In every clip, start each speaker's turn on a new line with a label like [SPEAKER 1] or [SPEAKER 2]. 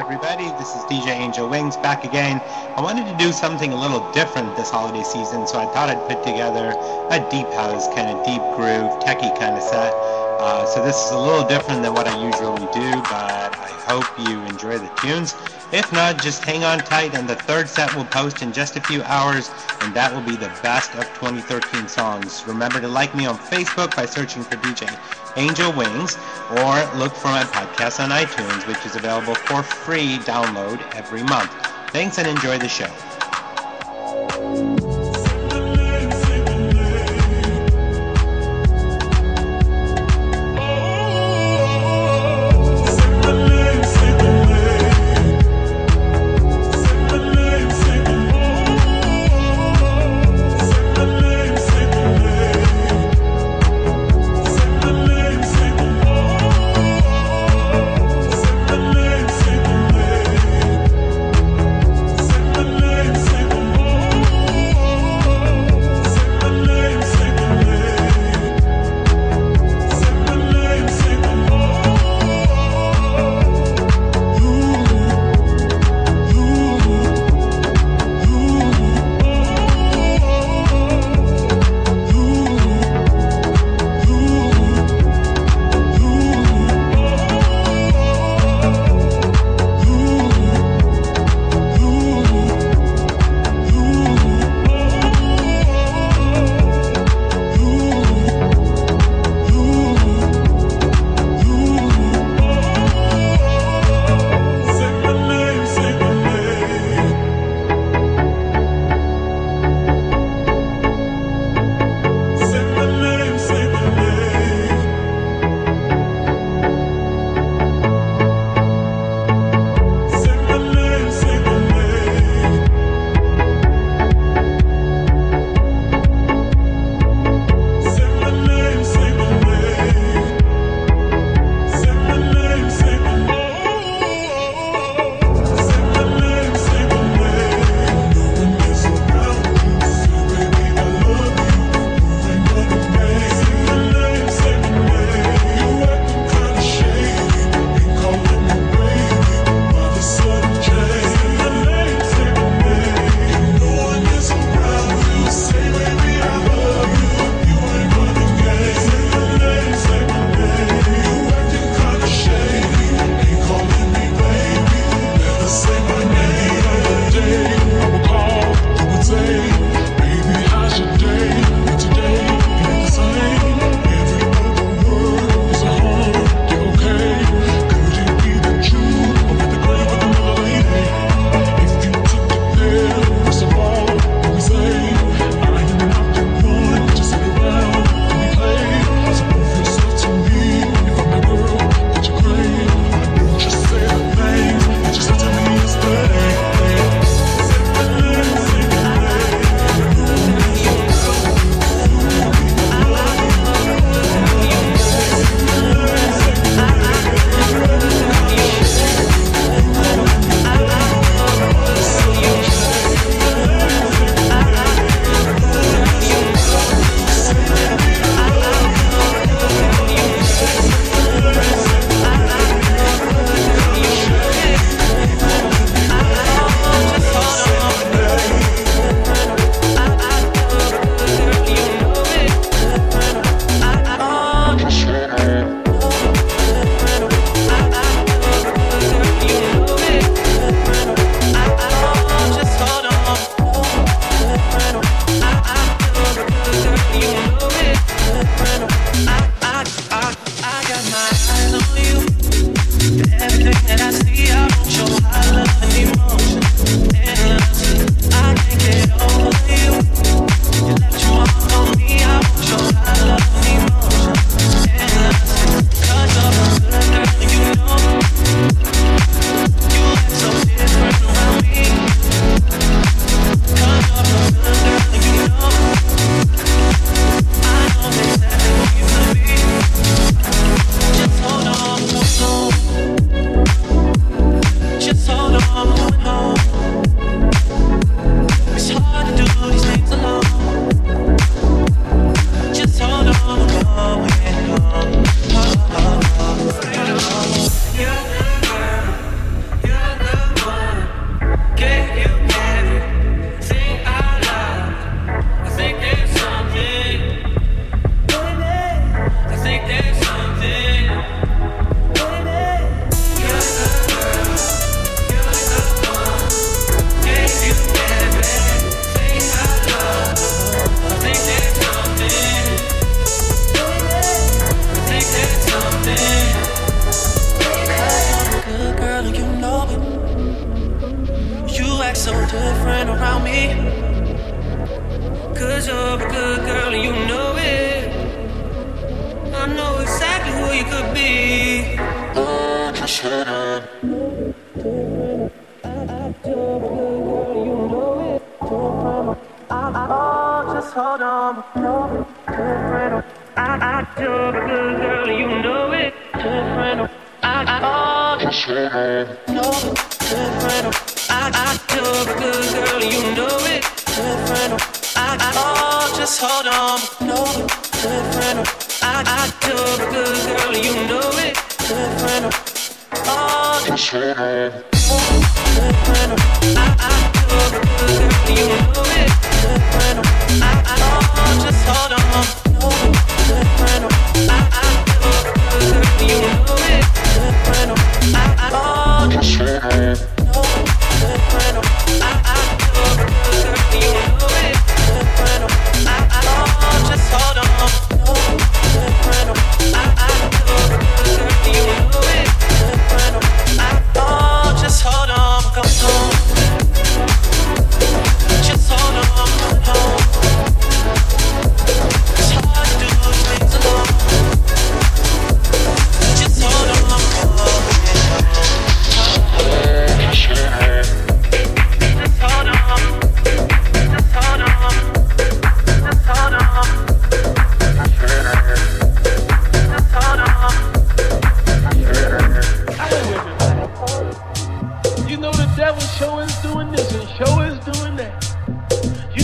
[SPEAKER 1] everybody. This is DJ Angel Wings back again. I wanted to do something a little different this holiday season, so I thought I'd put together a deep house, kind of deep groove, techie kind of set. Uh, so this is a little different than what I usually do, but I hope you enjoy the tunes. If not, just hang on tight, and the third set will post in just a few hours, and that will be the best of 2013 songs. Remember to like me on Facebook by searching for DJ Angel Wings, or look for my podcast on iTunes, which is available for free download every month. Thanks and enjoy the show.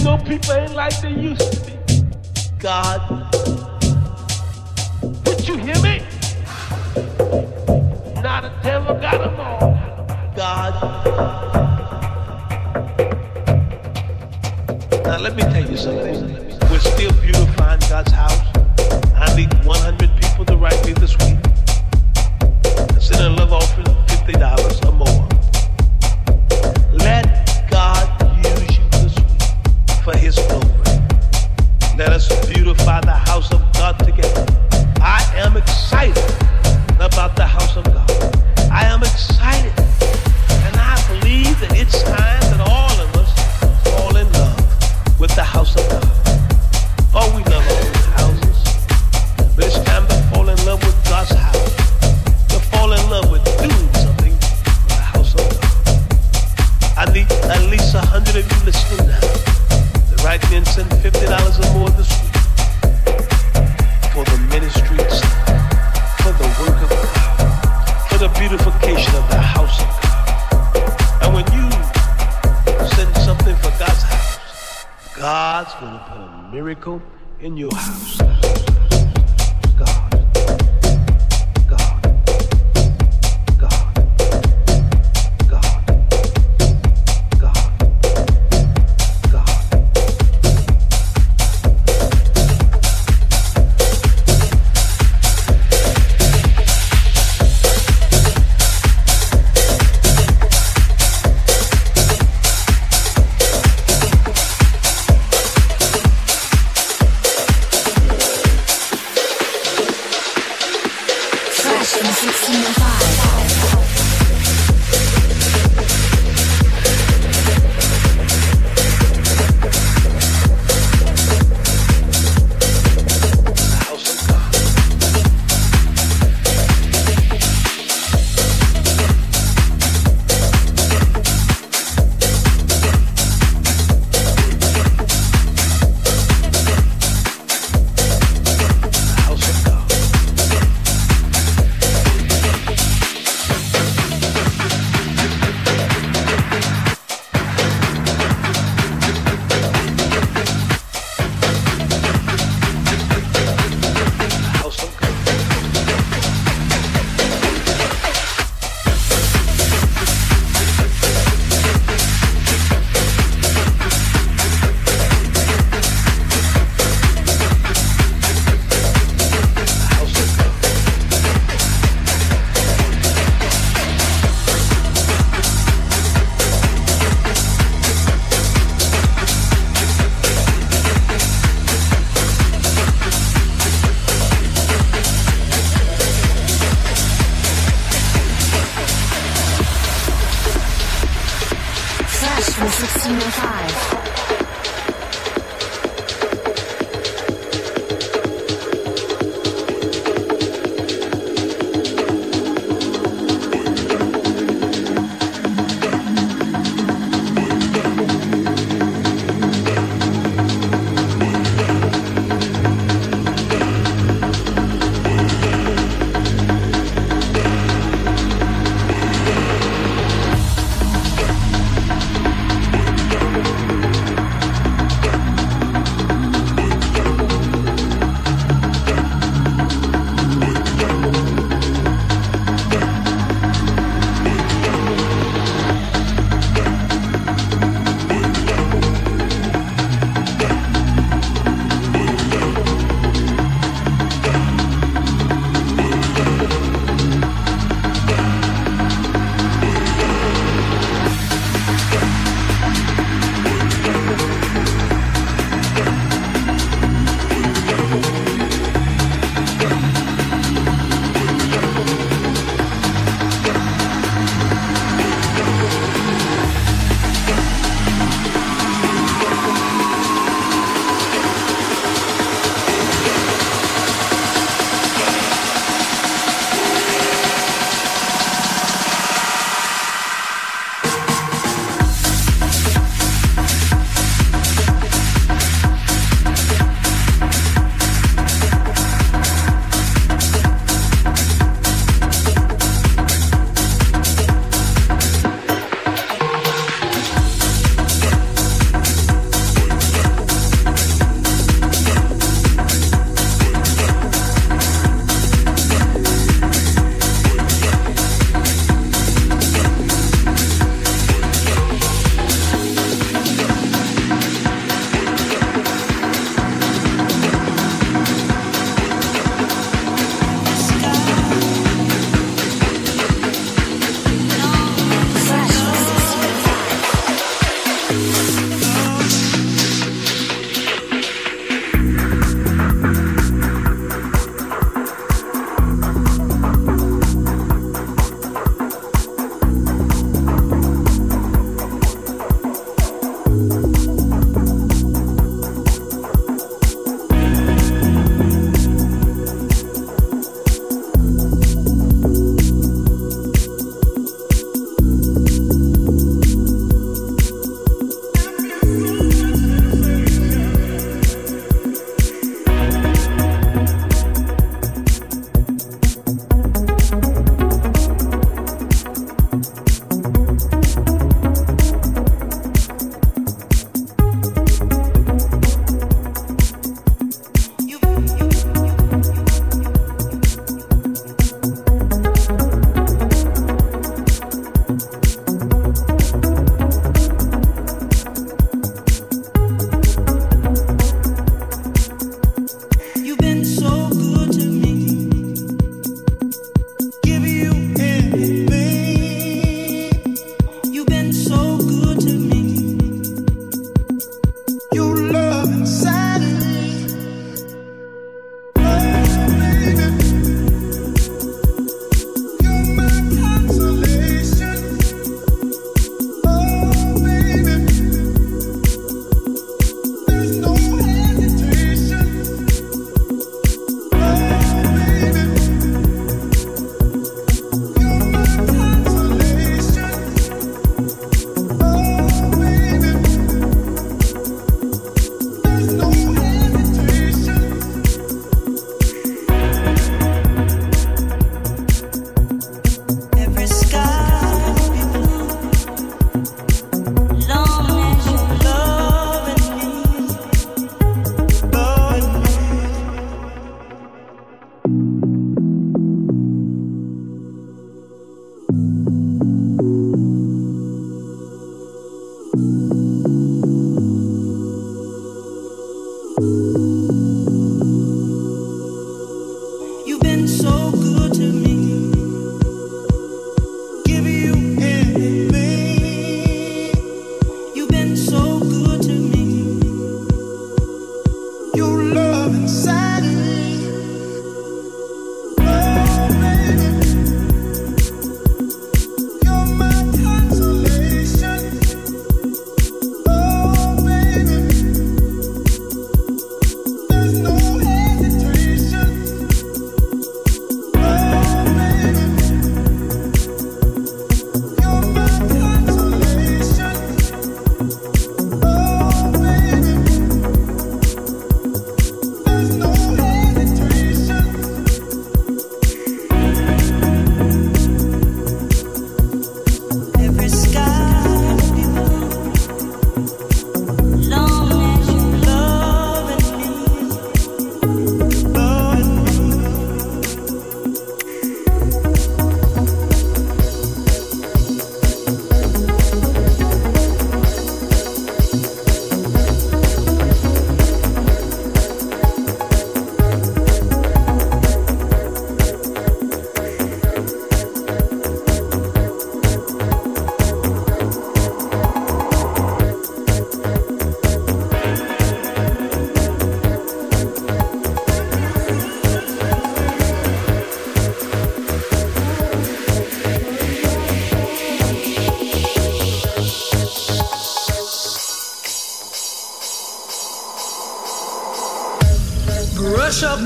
[SPEAKER 2] know people ain't like they used to be. God. Did you hear me? Not a devil got them all. God.
[SPEAKER 1] Now let me tell you something. We're still beautifying God's house.
[SPEAKER 3] I
[SPEAKER 4] need 100 people to write me this week. in your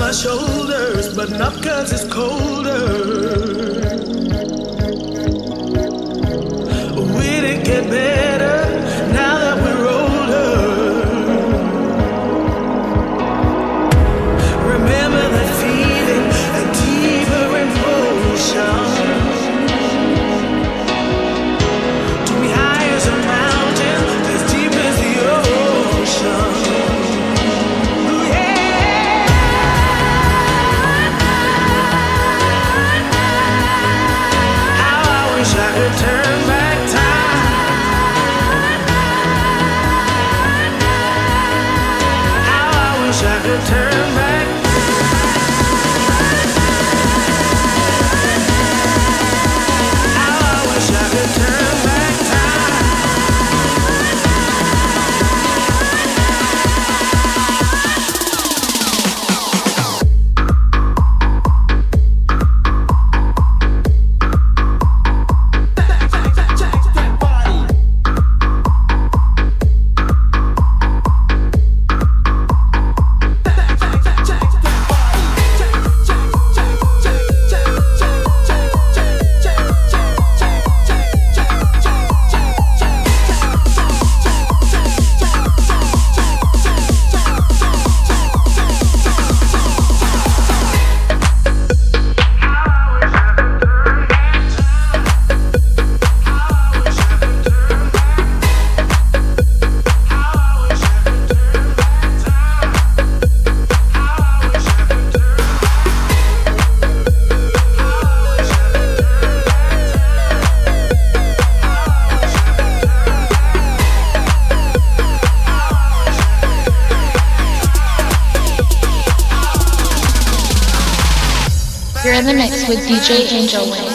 [SPEAKER 4] my shoulders, but not cause it's cold. DJ Angel way.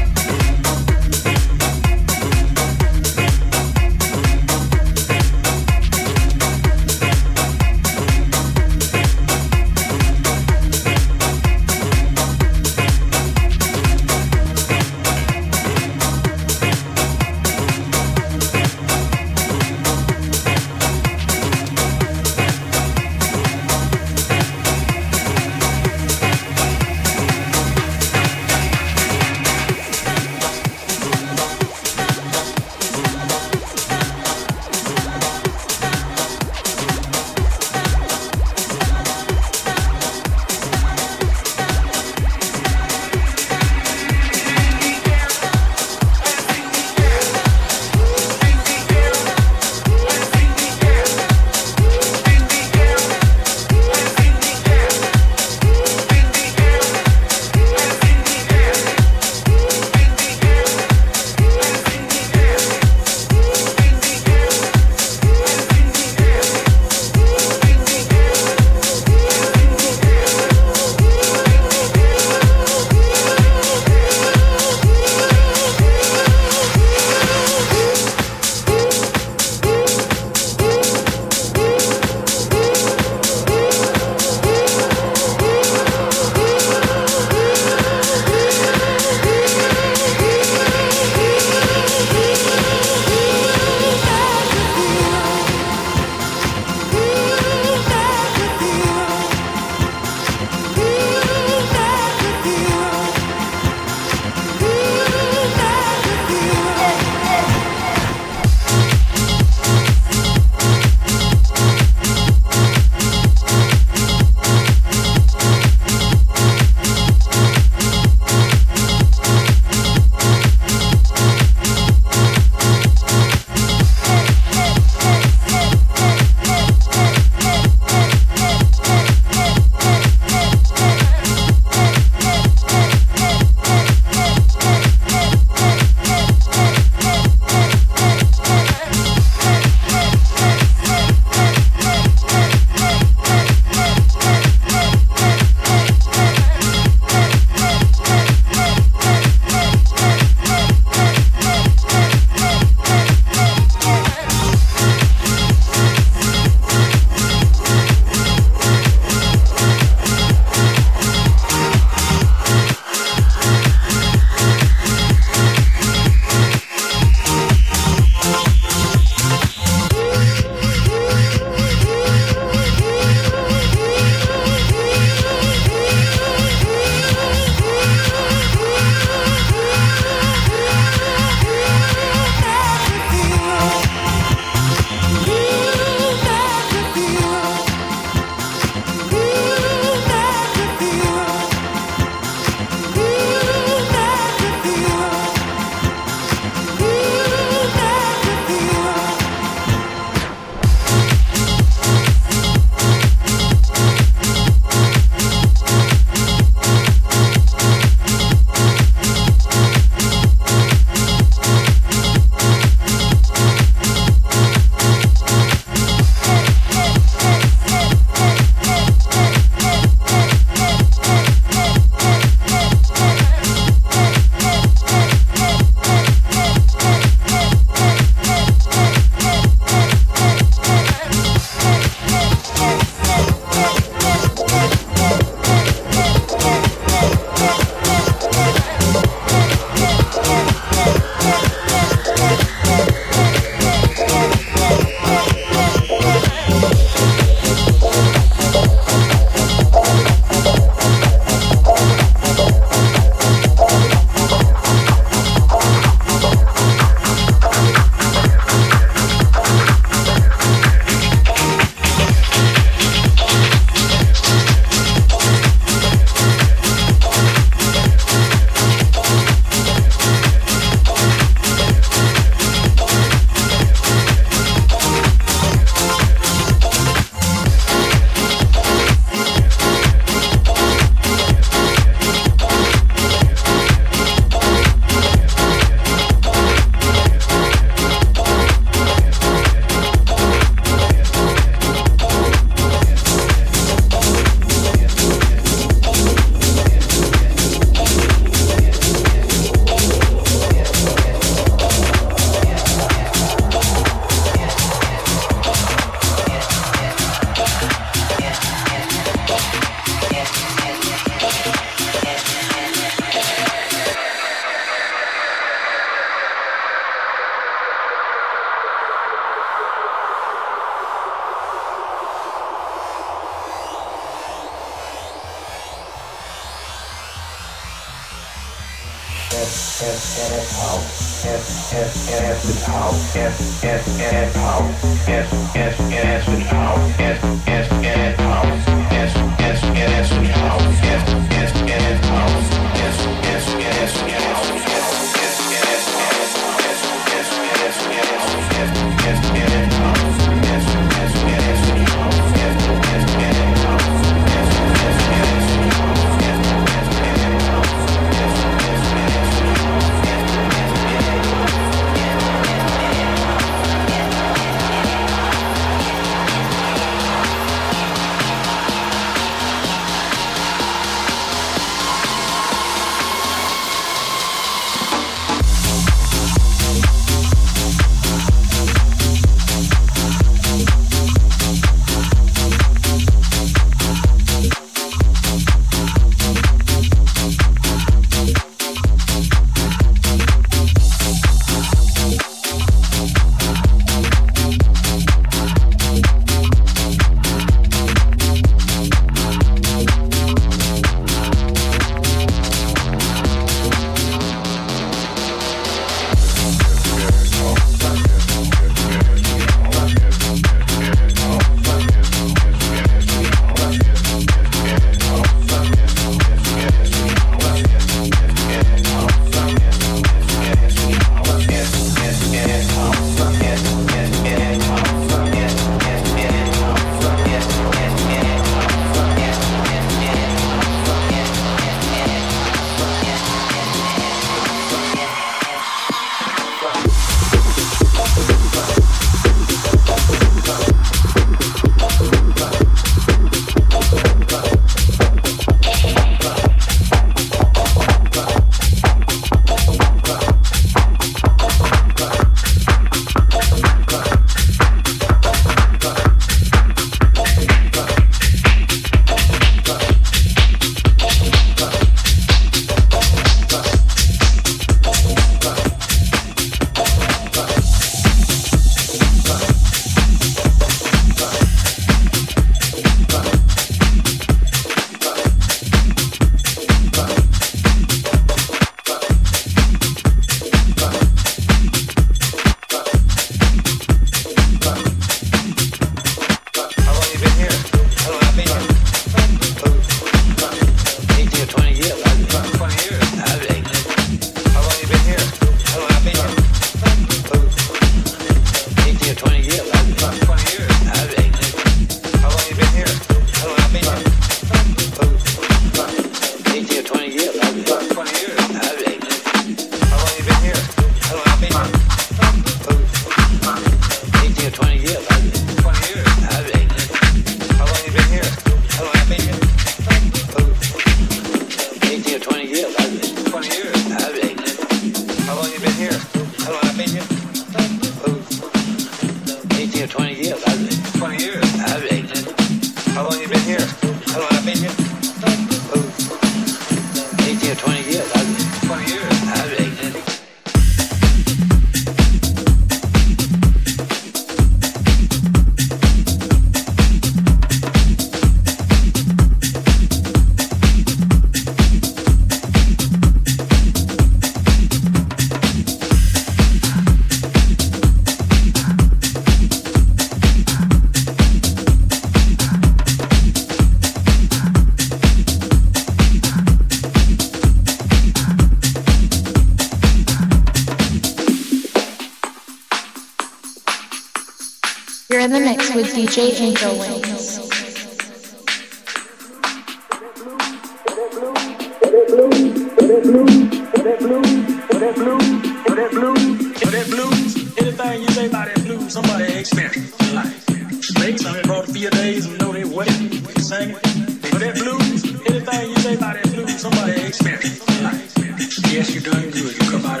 [SPEAKER 4] you come out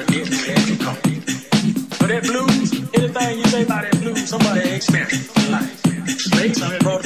[SPEAKER 4] that blues, anything you say about that blues, somebody experienced life. Brought.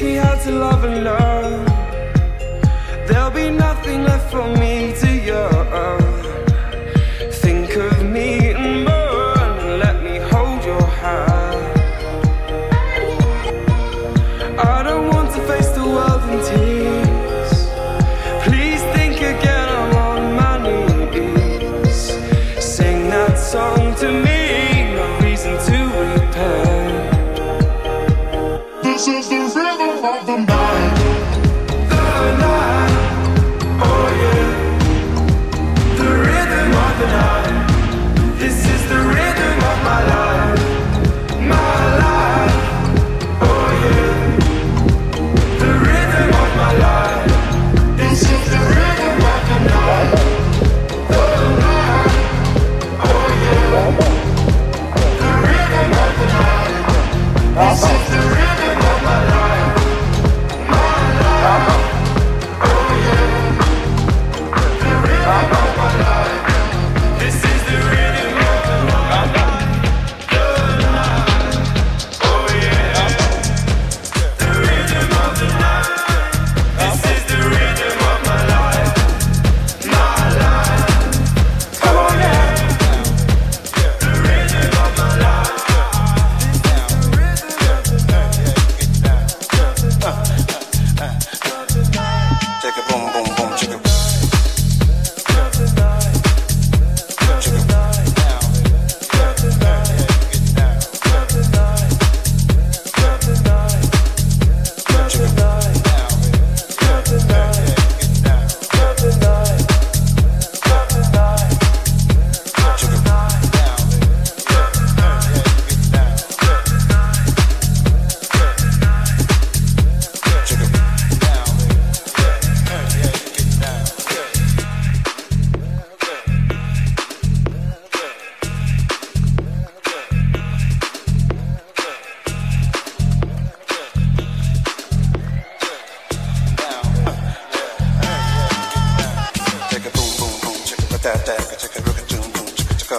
[SPEAKER 5] teach me how to love and learn. There'll be nothing left for me.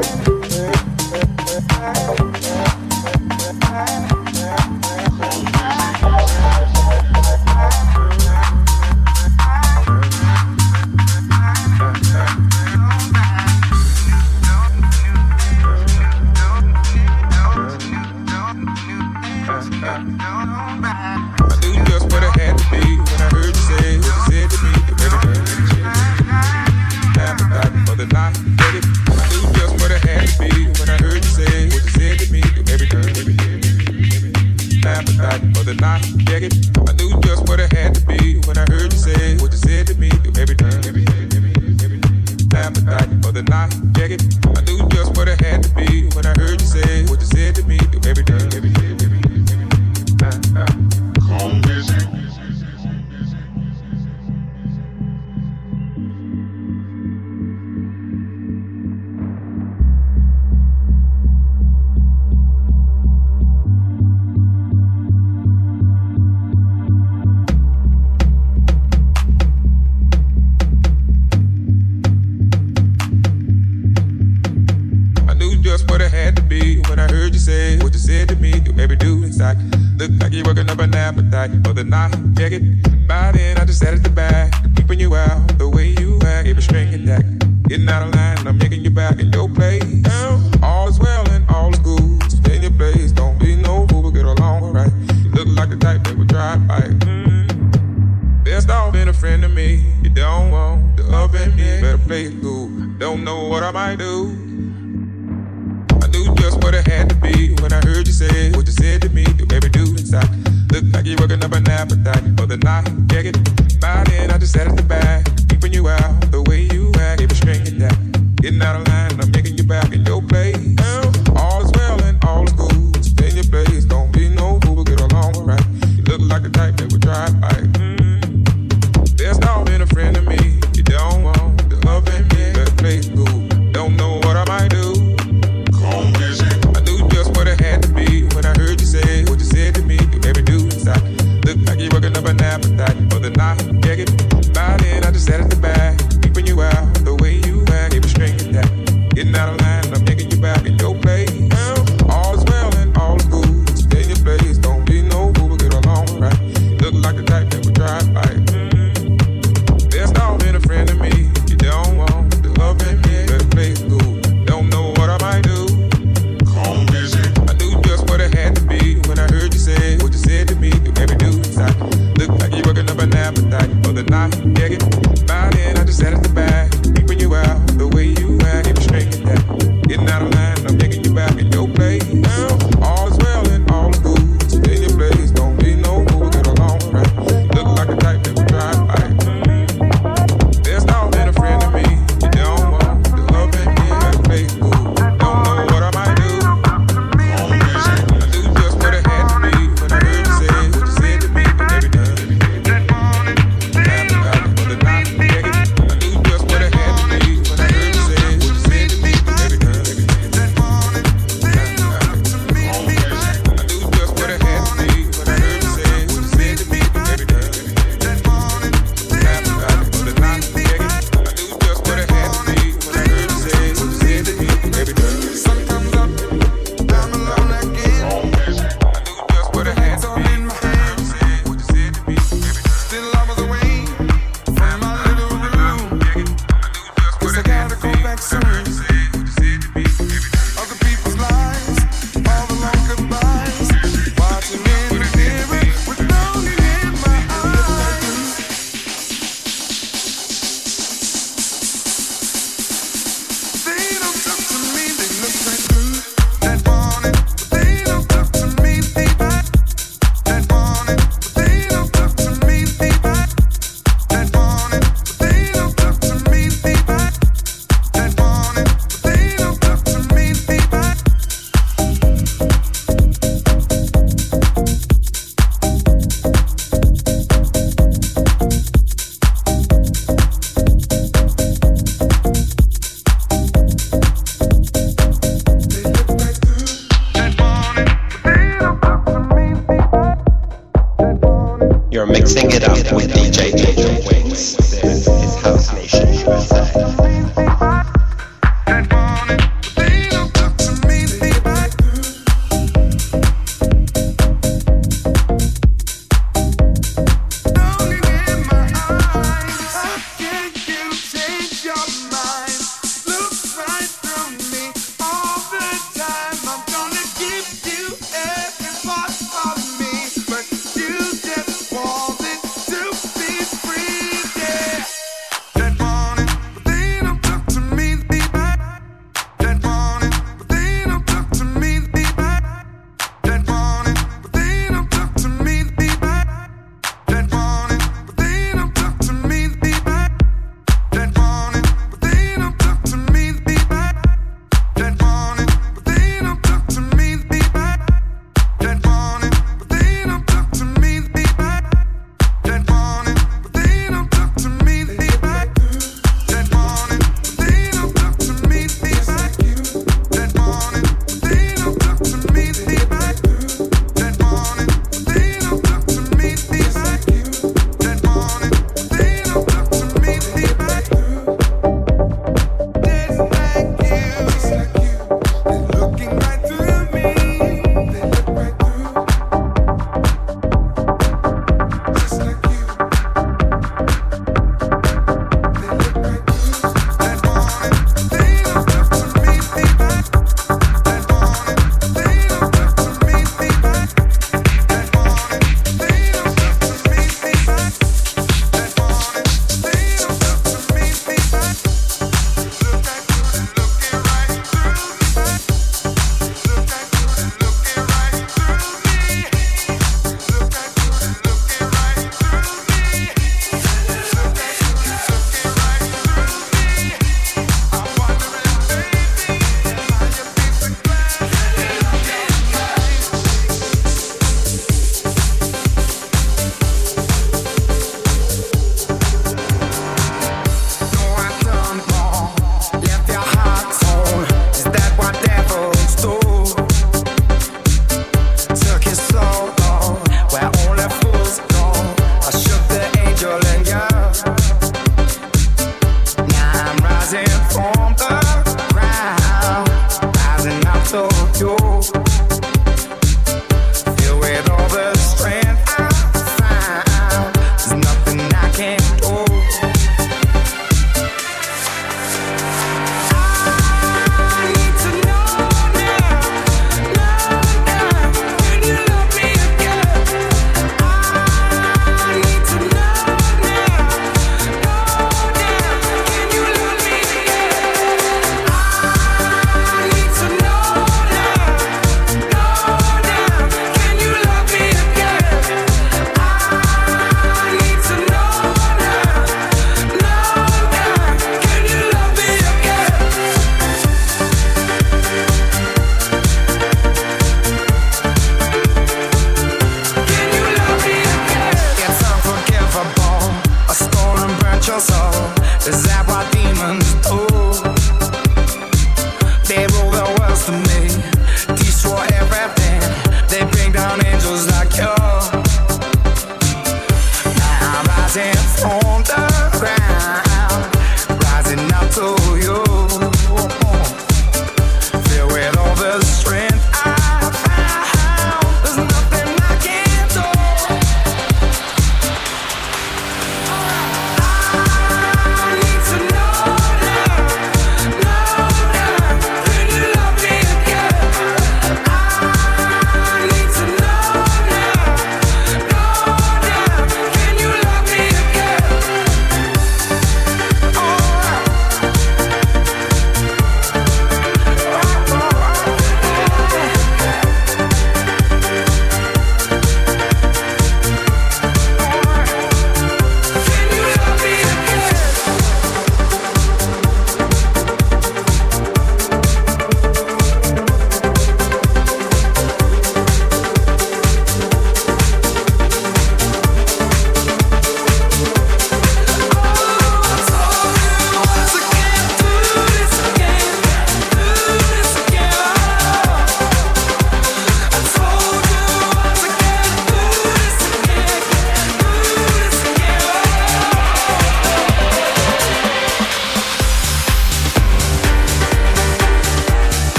[SPEAKER 5] mine.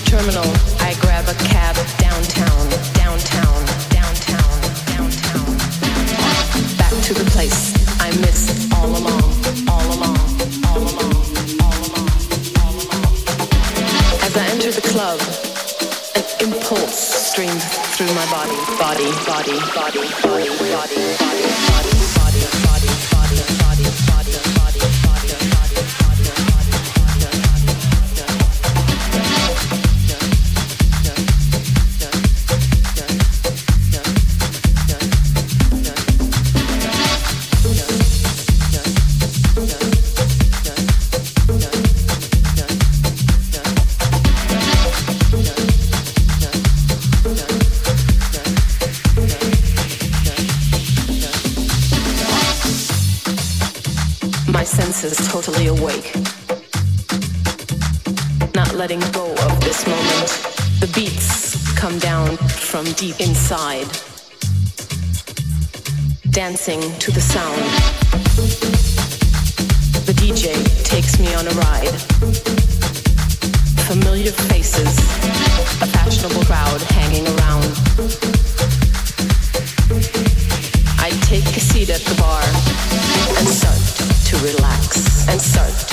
[SPEAKER 5] terminal, I
[SPEAKER 6] grab a cab downtown, downtown, downtown, downtown. Back to
[SPEAKER 7] the place I missed all
[SPEAKER 8] along, all along, all along, all along, all along. As I enter the club, an impulse streamed through my body, body, body, body, body, body, body. body. side, dancing to the sound. The DJ takes me on a ride. Familiar faces, a fashionable crowd hanging around. I take a seat at the bar and start to
[SPEAKER 1] relax and start